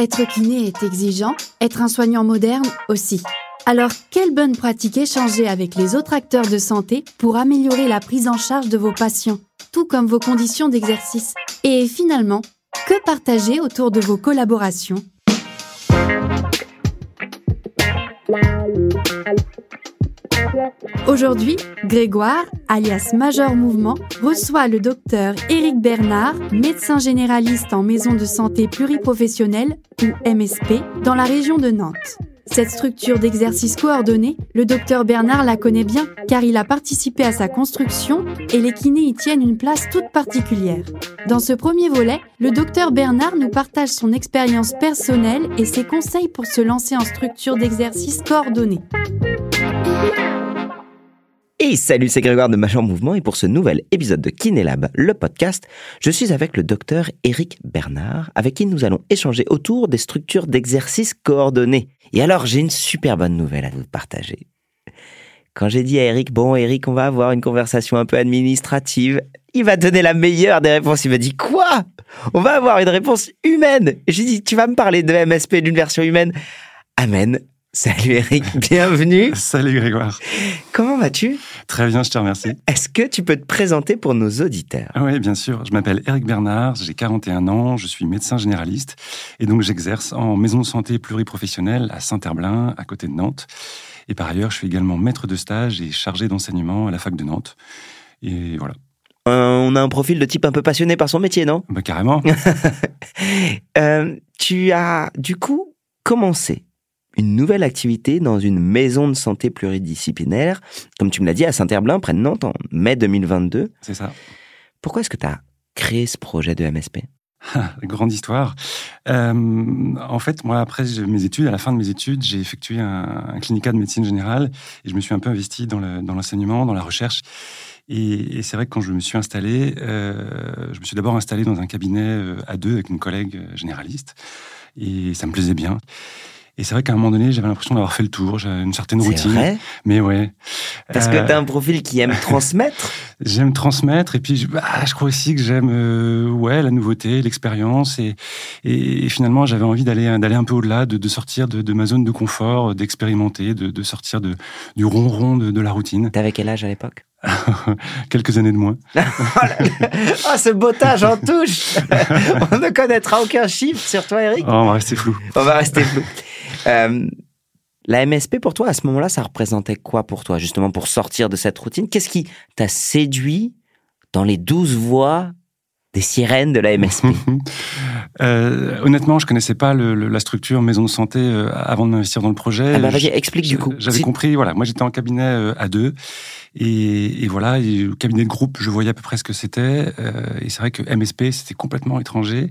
Être kiné est exigeant, être un soignant moderne aussi. Alors, quelle bonne pratique échanger avec les autres acteurs de santé pour améliorer la prise en charge de vos patients, tout comme vos conditions d'exercice? Et finalement, que partager autour de vos collaborations? Aujourd'hui, Grégoire, alias Major Mouvement, reçoit le docteur Éric Bernard, médecin généraliste en maison de santé pluriprofessionnelle, ou MSP, dans la région de Nantes. Cette structure d'exercice coordonné, le docteur Bernard la connaît bien car il a participé à sa construction et les kinés y tiennent une place toute particulière. Dans ce premier volet, le docteur Bernard nous partage son expérience personnelle et ses conseils pour se lancer en structure d'exercice coordonné. Et salut, c'est Grégoire de Major Mouvement et pour ce nouvel épisode de Kinélab, le podcast, je suis avec le docteur Éric Bernard, avec qui nous allons échanger autour des structures d'exercice coordonnées. Et alors, j'ai une super bonne nouvelle à vous partager. Quand j'ai dit à Eric, bon Eric, on va avoir une conversation un peu administrative, il m'a donné la meilleure des réponses. Il m'a dit, quoi? On va avoir une réponse humaine. J'ai dit, tu vas me parler de MSP d'une version humaine Amen. Salut Eric, bienvenue. Salut Grégoire. Comment vas-tu? Très bien, je te remercie. Est-ce que tu peux te présenter pour nos auditeurs? Oui, bien sûr. Je m'appelle Eric Bernard, j'ai 41 ans, je suis médecin généraliste et donc j'exerce en maison de santé pluriprofessionnelle à Saint-Herblain, à côté de Nantes. Et par ailleurs, je suis également maître de stage et chargé d'enseignement à la fac de Nantes. Et voilà. Euh, on a un profil de type un peu passionné par son métier, non? Bah, Carrément. euh, tu as du coup commencé une nouvelle activité dans une maison de santé pluridisciplinaire, comme tu me l'as dit, à Saint-Herblain, près de Nantes, en mai 2022. C'est ça. Pourquoi est-ce que tu as créé ce projet de MSP ah, Grande histoire. Euh, en fait, moi, après mes études, à la fin de mes études, j'ai effectué un, un clinicat de médecine générale et je me suis un peu investi dans l'enseignement, dans, dans la recherche. Et, et c'est vrai que quand je me suis installé, euh, je me suis d'abord installé dans un cabinet euh, à deux avec une collègue généraliste et ça me plaisait bien. Et c'est vrai qu'à un moment donné, j'avais l'impression d'avoir fait le tour. J'avais une certaine routine. Vrai mais ouais. Parce euh... que tu as un profil qui aime transmettre. j'aime transmettre. Et puis, je, bah, je crois aussi que j'aime euh, ouais, la nouveauté, l'expérience. Et, et, et, finalement, j'avais envie d'aller d'aller un peu au-delà, de, de sortir de, de, ma zone de confort, d'expérimenter, de, de, sortir de, du ronron de, de la routine. T'avais quel âge à l'époque? Quelques années de moins. oh, ce botage en touche On ne connaîtra aucun chiffre sur toi, Eric. Oh, on va rester flou. On va rester flou. Euh, la MSP, pour toi, à ce moment-là, ça représentait quoi pour toi, justement, pour sortir de cette routine? Qu'est-ce qui t'a séduit dans les douze voix des sirènes de la MSP euh, Honnêtement, je connaissais pas le, le, la structure maison de santé euh, avant de m'investir dans le projet. Ah bah, vas-y, explique du coup. J'avais compris, voilà, moi j'étais en cabinet euh, à deux et, et voilà, et le cabinet de groupe, je voyais à peu près ce que c'était. Euh, et c'est vrai que MSP, c'était complètement étranger.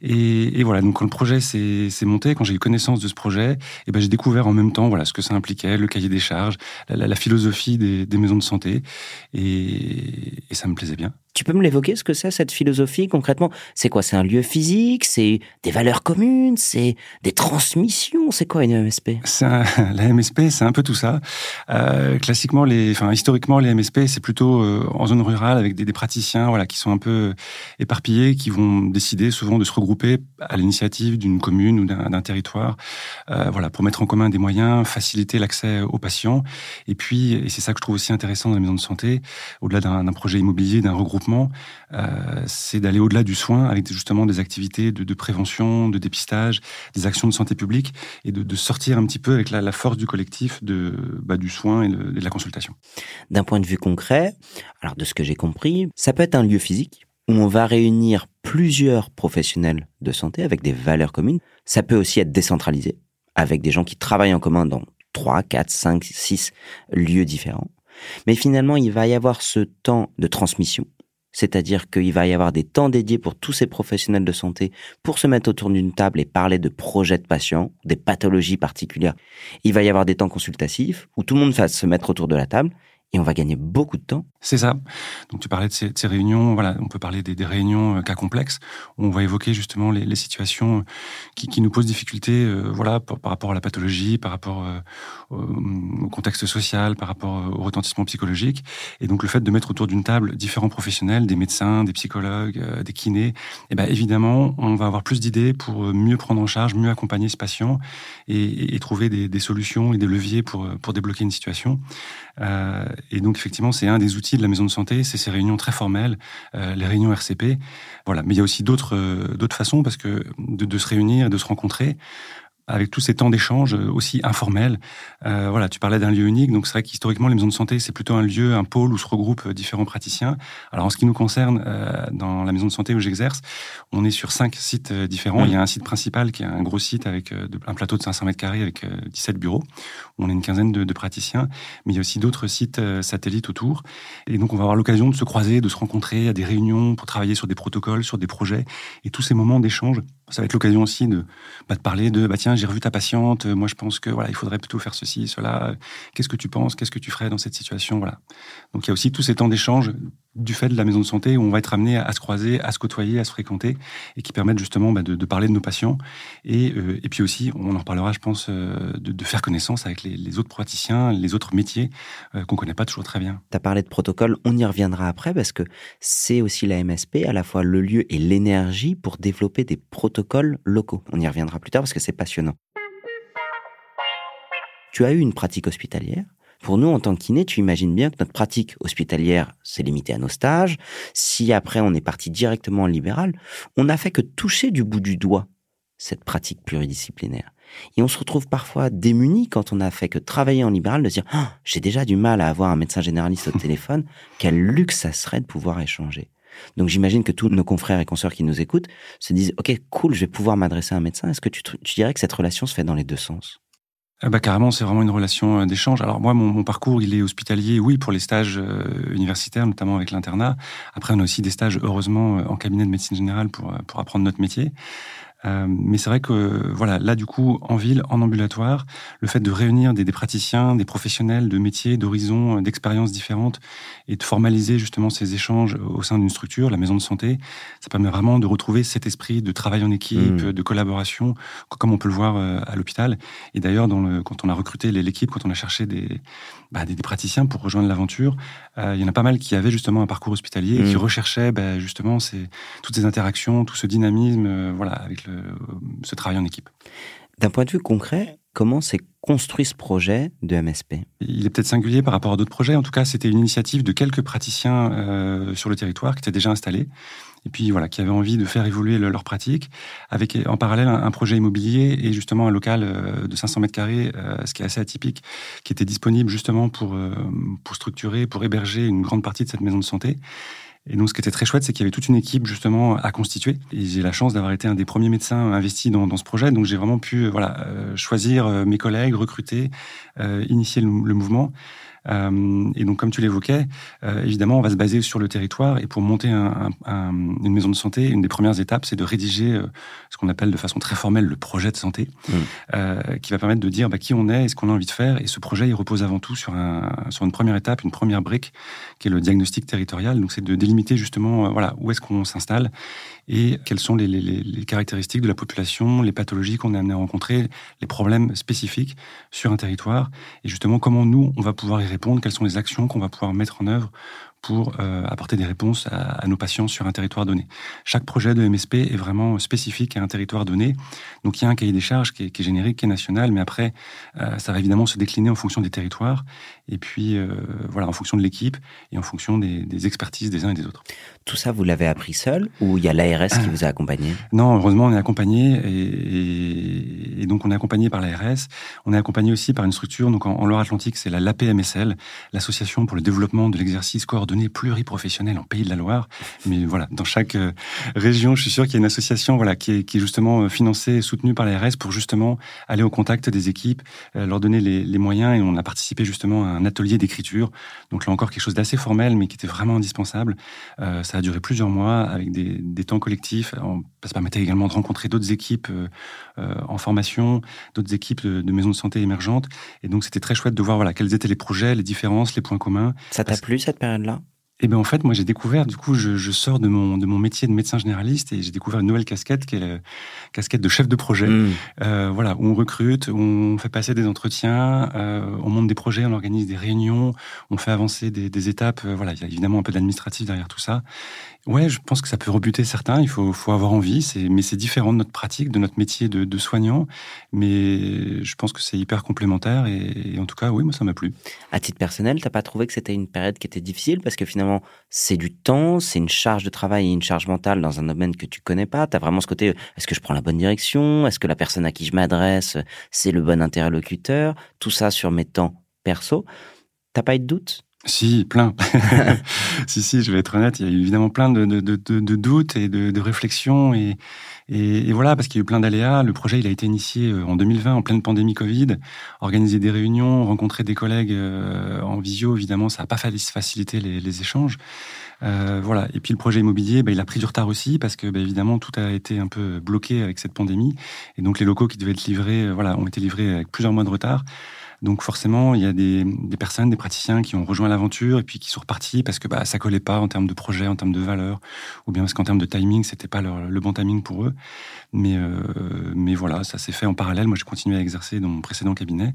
Et, et, voilà, donc quand le projet s'est monté, quand j'ai eu connaissance de ce projet, et ben j'ai découvert en même temps voilà ce que ça impliquait, le cahier des charges, la, la, la philosophie des, des, maisons de santé, et, et ça me plaisait bien. Tu peux me l'évoquer ce que c'est cette philosophie concrètement? C'est quoi? C'est un lieu physique? C'est des valeurs communes? C'est des transmissions? C'est quoi une MSP La MSP, c'est un peu tout ça. Euh, classiquement, enfin historiquement, les MSP, c'est plutôt euh, en zone rurale avec des, des, praticiens, voilà, qui sont un peu éparpillés, qui vont décider souvent de se regrouper à l'initiative d'une commune ou d'un territoire, euh, voilà, pour mettre en commun des moyens, faciliter l'accès aux patients. Et puis, et c'est ça que je trouve aussi intéressant dans la maison de santé, au-delà d'un projet immobilier, d'un regroupement euh, c'est d'aller au-delà du soin avec justement des activités de, prévention, de dépistage, des actions de santé publique et de, sortir un petit peu avec la, force du collectif bah, du soin et de la consultation. D'un point de vue concret, alors de ce que j'ai compris, ça peut être un lieu physique où on va réunir plusieurs professionnels de santé avec des valeurs communes. Ça peut aussi être décentralisé avec des gens qui travaillent en commun dans 3, 4, 5, 6 lieux différents. Mais finalement, il va y avoir ce temps de transmission c'est-à-dire qu'il va y avoir des temps dédiés pour tous ces professionnels de santé pour se mettre autour d'une table et parler de projets de patients, des pathologies particulières. Il va y avoir des temps consultatifs où tout le monde va se mettre autour de la table et on va gagner beaucoup de temps. C'est ça. Donc tu parlais de ces, réunions, voilà, on peut parler des, réunions euh, cas complexes, on va évoquer justement les, situations qui, nous posent difficulté, euh, voilà, par, rapport à la pathologie, par rapport euh, au, contexte social, par rapport au retentissement psychologique. Et donc le fait de mettre autour d'une table différents professionnels, des médecins, des psychologues, des kinés, eh ben évidemment, on va avoir plus d'idées pour mieux prendre en charge, mieux accompagner ce patient et, trouver des, solutions et des leviers pour débloquer une situation. Et donc effectivement, c'est un des outils de la maison de santé, c'est ces réunions très formelles, euh, les réunions RCP. Voilà, mais il y a aussi d'autres euh, d'autres façons parce que de, de, se réunir et de se rencontrer avec tous ces temps d'échange euh, aussi informels. Euh, voilà, tu parlais d'un lieu unique, donc c'est vrai qu'historiquement, les maisons de santé, c'est plutôt un lieu, un pôle où se regroupent euh, différents praticiens. Alors en ce qui nous concerne, dans la maison de santé où j'exerce, on est sur cinq sites différents. Il y a un site principal qui est un gros site avec un plateau de 500 mètres carrés avec 17 bureaux, on est une quinzaine de praticiens, mais il y a aussi d'autres sites satellites autour. Et donc on va avoir l'occasion de se croiser, de se rencontrer à des réunions pour travailler sur des protocoles, sur des projets, et tous ces moments d'échange ça va être l'occasion aussi de, bah, de parler de bah tiens j'ai revu ta patiente moi je pense que voilà il faudrait plutôt faire ceci cela. Qu'est-ce que tu penses? Qu'est-ce que tu ferais dans cette situation? Voilà. Donc il y a aussi tous ces temps d'échange du fait de la maison de santé où on va être amené à, se croiser, à se côtoyer, à se fréquenter et qui permettent justement bah, de, parler de nos patients et, euh, et puis aussi, on en reparlera je pense, euh, de, faire connaissance avec les, autres praticiens, les autres métiers euh, qu'on connaît pas toujours très bien. Tu as parlé de protocole, on y reviendra après parce que c'est aussi la MSP, à la fois le lieu et l'énergie pour développer des protocoles locaux. On y reviendra plus tard parce que c'est passionnant. Tu as eu une pratique hospitalière? Pour nous, en tant que kiné, tu imagines bien que notre pratique hospitalière s'est limitée à nos stages. Si après on est parti directement en libéral, on n'a fait que toucher du bout du doigt cette pratique pluridisciplinaire. Et on se retrouve parfois démuni quand on n'a fait que travailler en libéral de dire ah, j'ai déjà du mal à avoir un médecin généraliste au téléphone. Quel luxe ça serait de pouvoir échanger. Donc j'imagine que tous nos confrères et consoeurs qui nous écoutent se disent ok cool je vais pouvoir m'adresser à un médecin. Est-ce que tu, tu dirais que cette relation se fait dans les deux sens? Ah bah carrément, c'est vraiment une relation euh, d'échange. Alors moi, mon, parcours, il est hospitalier, oui, pour les stages euh, universitaires, notamment avec l'internat. Après, on a aussi des stages, heureusement, euh, en cabinet de médecine générale pour, pour apprendre notre métier. Euh, mais c'est vrai que voilà, là du coup, en ville, en ambulatoire, le fait de réunir des, des praticiens, des professionnels de métiers, d'horizons, euh, d'expériences différentes, et de formaliser justement ces échanges au sein d'une structure, la maison de santé, ça permet vraiment de retrouver cet esprit de travail en équipe, mmh. de collaboration, comme on peut le voir euh, à l'hôpital. Et d'ailleurs, quand on a recruté l'équipe, quand on a cherché des, bah, des, praticiens pour rejoindre l'aventure, il y en a pas mal qui avaient justement un parcours hospitalier et qui mmh. recherchaient bah, justement ces, toutes ces interactions, tout ce dynamisme, voilà, avec le ce travail en équipe. D'un point de vue concret, comment s'est construit ce projet de MSP Il est peut-être singulier par rapport à d'autres projets. En tout cas, c'était une initiative de quelques praticiens euh, sur le territoire qui étaient déjà installés et puis voilà, qui avaient envie de faire évoluer leur pratique, avec en parallèle un, projet immobilier et justement un local euh, de 500 mètres carrés, ce qui est assez atypique, qui était disponible justement pour pour structurer, pour héberger une grande partie de cette maison de santé. Et donc, ce qui était très chouette, c'est qu'il y avait toute une équipe justement à constituer. Et j'ai la chance d'avoir été un des premiers médecins investis dans, dans ce projet. Donc, j'ai vraiment pu voilà euh, choisir euh, mes collègues, recruter, euh, initier le mouvement. Euh, et donc, comme tu l'évoquais, euh, évidemment, on va se baser sur le territoire. Et pour monter un, un, une maison de santé, une des premières étapes, c'est de rédiger euh, ce qu'on appelle de façon très formelle le projet de santé, mmh. qui va permettre de dire bah, qui on est et ce qu'on a envie de faire. Et ce projet, il repose avant tout sur, sur une première étape, une première brique, qui est le diagnostic territorial. Donc, c'est de délimiter justement voilà, où est-ce qu'on s'installe et quelles sont les, caractéristiques de la population, les pathologies qu'on est amené à rencontrer, les problèmes spécifiques sur un territoire, et justement comment nous, on va pouvoir y répondre, quelles sont les actions qu'on va pouvoir mettre en œuvre pour euh, apporter des réponses à, nos patients sur un territoire donné. Chaque projet de MSP est vraiment spécifique à un territoire donné. Donc il y a un cahier des charges qui est, générique, qui est national, mais après, euh, ça va évidemment se décliner en fonction des territoires, et puis euh, voilà, en fonction de l'équipe et en fonction des, expertises des uns et des autres. Tout ça, vous l'avez appris seul ou il y a l'ARS qui vous a accompagné? Non, heureusement, on est accompagné, et, donc on est accompagné par l'ARS. On est accompagné aussi par une structure, donc en, Loire-Atlantique, c'est la l'APMSL, l'Association pour le développement de l'exercice coordonné données pluriprofessionnelles en Pays de la Loire. Mais voilà, dans chaque euh, région, je suis sûr qu'il y a une association voilà, qui, est, justement euh, financée et soutenue par l'ARS pour justement aller au contact des équipes, euh, leur donner les, moyens. Et on a participé justement à un atelier d'écriture. Donc là encore quelque chose d'assez formel, mais qui était vraiment indispensable. Ça a duré plusieurs mois avec des, des temps collectifs. Ça permettait également de rencontrer d'autres équipes euh, euh, en formation, d'autres équipes de, de, maisons de santé émergentes. Et donc c'était très chouette de voir voilà quels étaient les projets, les différences, les points communs. Ça t'a plu cette période-là? Eh ben en fait, moi j'ai découvert, du coup, je, je, sors de mon de mon métier de médecin généraliste et j'ai découvert une nouvelle casquette qui est la casquette de chef de projet. Mmh. Euh, voilà, où on recrute, où on fait passer des entretiens, euh, on monte des projets, on organise des réunions, on fait avancer des, des étapes. Voilà, il y a évidemment un peu d'administratif derrière tout ça. Ouais, je pense que ça peut rebuter certains. Il faut, avoir envie. Mais c'est différent de notre pratique, de notre métier de, soignant. Mais je pense que c'est hyper complémentaire. Et, et, en tout cas, oui, moi, ça m'a plu. À titre personnel, t'as pas trouvé que c'était une période qui était difficile? Parce que finalement, c'est du temps, c'est une charge de travail et une charge mentale dans un domaine que tu connais pas. T'as vraiment ce côté. Est-ce que je prends la bonne direction? Est-ce que la personne à qui je m'adresse, c'est le bon interlocuteur? Tout ça sur mes temps perso. T'as pas eu de doute? Si, plein. si, si, je vais être honnête, il y a eu évidemment plein de, doutes et de, réflexions. Et, et, voilà, parce qu'il y a eu plein d'aléas. Le projet, il a été initié euh, en 2020, en pleine pandémie Covid. Organiser des réunions, rencontrer des collègues euh, en visio, évidemment, ça n'a pas facilité les, échanges. Euh, voilà. Et puis le projet immobilier, bah, il a pris du retard aussi parce que bah, évidemment tout a été un peu bloqué avec cette pandémie. Et donc les locaux qui devaient être livrés, voilà, ont été livrés avec plusieurs mois de retard. Donc forcément, il y a des, des personnes, des praticiens qui ont rejoint l'aventure et puis qui sont repartis parce que bah, ça collait pas en termes de projet, en termes de valeur, ou bien parce qu'en termes de timing, c'était pas leur, le bon timing pour eux. Mais, euh, mais voilà, ça s'est fait en parallèle. Moi, j'ai continué à exercer dans mon précédent cabinet.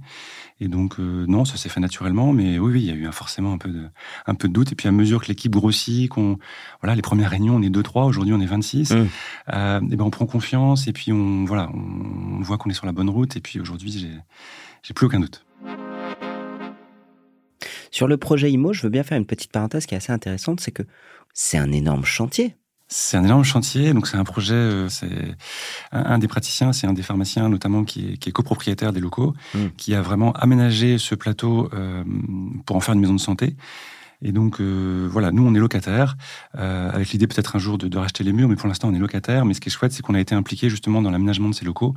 Et donc, euh, non, ça s'est fait naturellement. Mais oui, oui, il y a eu forcément un peu de, un peu de doute. Et puis, à mesure que l'équipe grossit, qu'on, voilà, les premières réunions, on est 2-3, aujourd'hui, on est 26. Mmh. Euh, et ben, on prend confiance et puis on, voilà, on voit qu'on est sur la bonne route. Et puis, aujourd'hui, j'ai, j'ai plus aucun doute. Sur le projet IMO, je veux bien faire une petite parenthèse qui est assez intéressante, c'est que c'est un énorme chantier. C'est un énorme chantier, donc c'est un projet, euh, c'est un, des praticiens, c'est un des pharmaciens notamment qui est, qui est copropriétaire des locaux, mmh. qui a vraiment aménagé ce plateau euh, pour en faire une maison de santé. Et donc euh, voilà, nous on est locataires, euh, avec l'idée peut-être un jour de, de, racheter les murs, mais pour l'instant on est locataires. Mais ce qui est chouette, c'est qu'on a été impliqué justement dans l'aménagement de ces locaux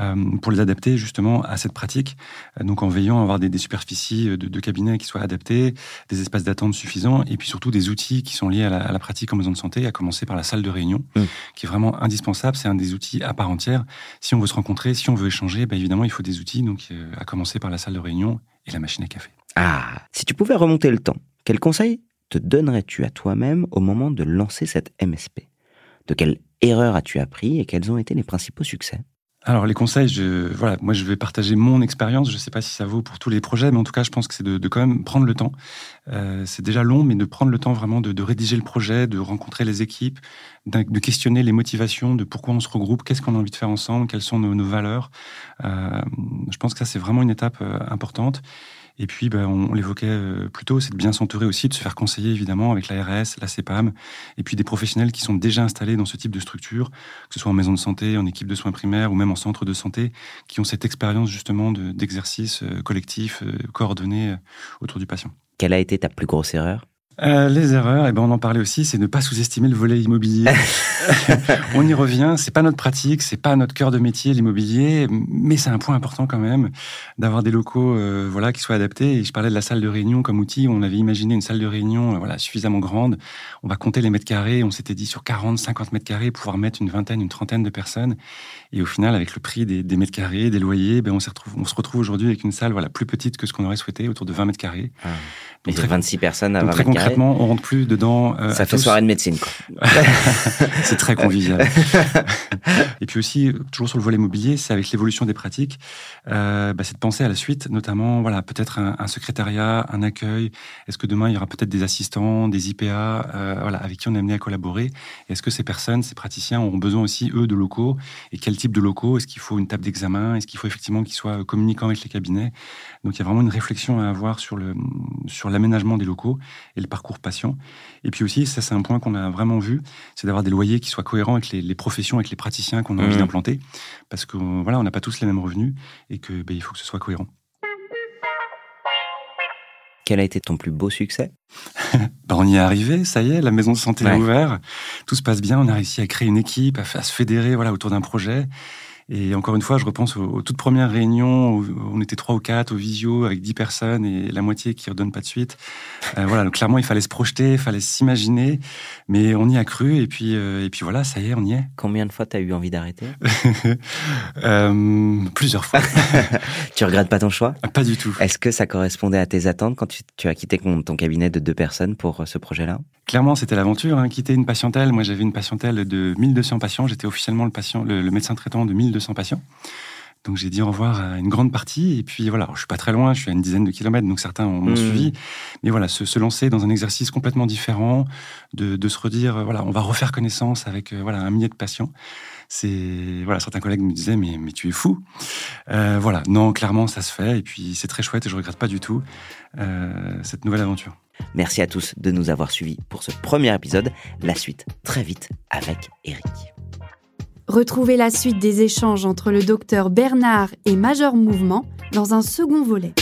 euh, pour les adapter justement à cette pratique. Donc en veillant à avoir des, des superficies de, de, cabinets qui soient adaptées, des espaces d'attente suffisants, et puis surtout des outils qui sont liés à la, à la, pratique en maison de santé, à commencer par la salle de réunion, mmh. qui est vraiment indispensable. C'est un des outils à part entière. Si on veut se rencontrer, si on veut échanger, bah, évidemment il faut des outils. Donc à commencer par la salle de réunion et la machine à café. Ah, si tu pouvais remonter le temps quel conseil te donnerais-tu à toi-même au moment de lancer cette MSP De quelle erreur as-tu appris et quels ont été les principaux succès? Alors les conseils, je, voilà, moi je vais partager mon expérience. Je ne sais pas si ça vaut pour tous les projets, mais en tout cas, je pense que c'est de, quand même prendre le temps. Euh, c'est déjà long, mais de prendre le temps vraiment de, rédiger le projet, de rencontrer les équipes, de questionner les motivations, de pourquoi on se regroupe, qu'est-ce qu'on a envie de faire ensemble, quelles sont nos, nos valeurs. Euh, je pense que ça c'est vraiment une étape euh, importante. Et puis, ben, on, l'évoquait euh, plus tôt, c'est de bien s'entourer aussi, de se faire conseiller évidemment avec l'ARS, la CEPAM, et puis des professionnels qui sont déjà installés dans ce type de structure, que ce soit en maison de santé, en équipe de soins primaires ou même en centre de santé, qui ont cette expérience justement d'exercice euh, collectif, euh, coordonné autour du patient. Quelle a été ta plus grosse erreur? Euh, les erreurs, eh ben on en parlait aussi, c'est ne pas sous-estimer le volet immobilier. on y revient, c'est pas notre pratique, c'est pas notre cœur de métier l'immobilier, mais c'est un point important quand même d'avoir des locaux, euh, voilà, qui soient adaptés. Et je parlais de la salle de réunion comme outil. On avait imaginé une salle de réunion, euh, voilà, suffisamment grande. On va compter les mètres carrés. On s'était dit sur 40, 50 mètres carrés pouvoir mettre une vingtaine, une trentaine de personnes. Et au final, avec le prix des, des mètres carrés, des loyers, ben on, retrouve, on se retrouve aujourd'hui avec une salle, voilà, plus petite que ce qu'on aurait souhaité, autour de 20 mètres carrés. Ah. Donc, très, 26 personnes à 20 très concrètement, on rentre plus dedans. Euh, ça fait tous. soirée de médecine, quoi. c'est très convivial. et puis aussi, toujours sur le volet immobilier, c'est avec l'évolution des pratiques, euh, bah, c'est de penser à la suite, notamment, voilà, peut-être un, un, secrétariat, un accueil. Est-ce que demain il y aura peut-être des assistants, des IPA, euh, voilà, avec qui on est amené à collaborer? Est-ce que ces personnes, ces praticiens auront besoin aussi eux de locaux? Et quel type de locaux? Est-ce qu'il faut une table d'examen? Est-ce qu'il faut effectivement qu'ils soient communicants avec les cabinets? Donc il y a vraiment une réflexion à avoir sur le sur l'aménagement des locaux et le parcours patient. Et puis aussi, ça c'est un point qu'on a vraiment vu, c'est d'avoir des loyers qui soient cohérents avec les, les professions, avec les praticiens qu'on a envie mmh. d'implanter, parce que voilà, on n'a pas tous les mêmes revenus et que ben, il faut que ce soit cohérent. Quel a été ton plus beau succès? Ben, On y est arrivé, ça y est, la maison de santé ouais. est ouverte, tout se passe bien, on a réussi à créer une équipe, à, à se fédérer voilà autour d'un projet. Et encore une fois, je repense aux, toutes premières réunions où on était trois ou quatre au visio avec dix personnes et la moitié qui redonne pas de suite. Euh, voilà, donc clairement, il fallait se projeter, il fallait s'imaginer, mais on y a cru et puis et puis voilà, ça y est, on y est. Combien de fois tu as eu envie d'arrêter? Plusieurs fois. tu regrettes pas ton choix? Pas du tout. Est-ce que ça correspondait à tes attentes quand tu, as quitté ton, cabinet de deux personnes pour ce projet-là? Clairement, c'était l'aventure. Hein, quitter une patientèle. Moi, j'avais une patientèle de 1200 patients. J'étais officiellement le, patient, le, médecin traitant de 1200 patients. Donc j'ai dit au revoir à une grande partie. Et puis voilà, je suis pas très loin, je suis à une dizaine de kilomètres, donc certains m'ont mmh. suivi. Mais voilà, se, lancer dans un exercice complètement différent, de, se redire, voilà, on va refaire connaissance avec euh, voilà un millier de patients. C'est voilà, certains collègues me disaient mais mais tu es fou. Euh, voilà, non, clairement ça se fait. Et puis c'est très chouette et je regrette pas du tout euh, cette nouvelle aventure. Merci à tous de nous avoir suivis pour ce premier épisode. La suite très vite avec Eric. Retrouvez la suite des échanges entre le docteur Bernard et Major Mouvement dans un second volet.